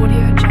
我的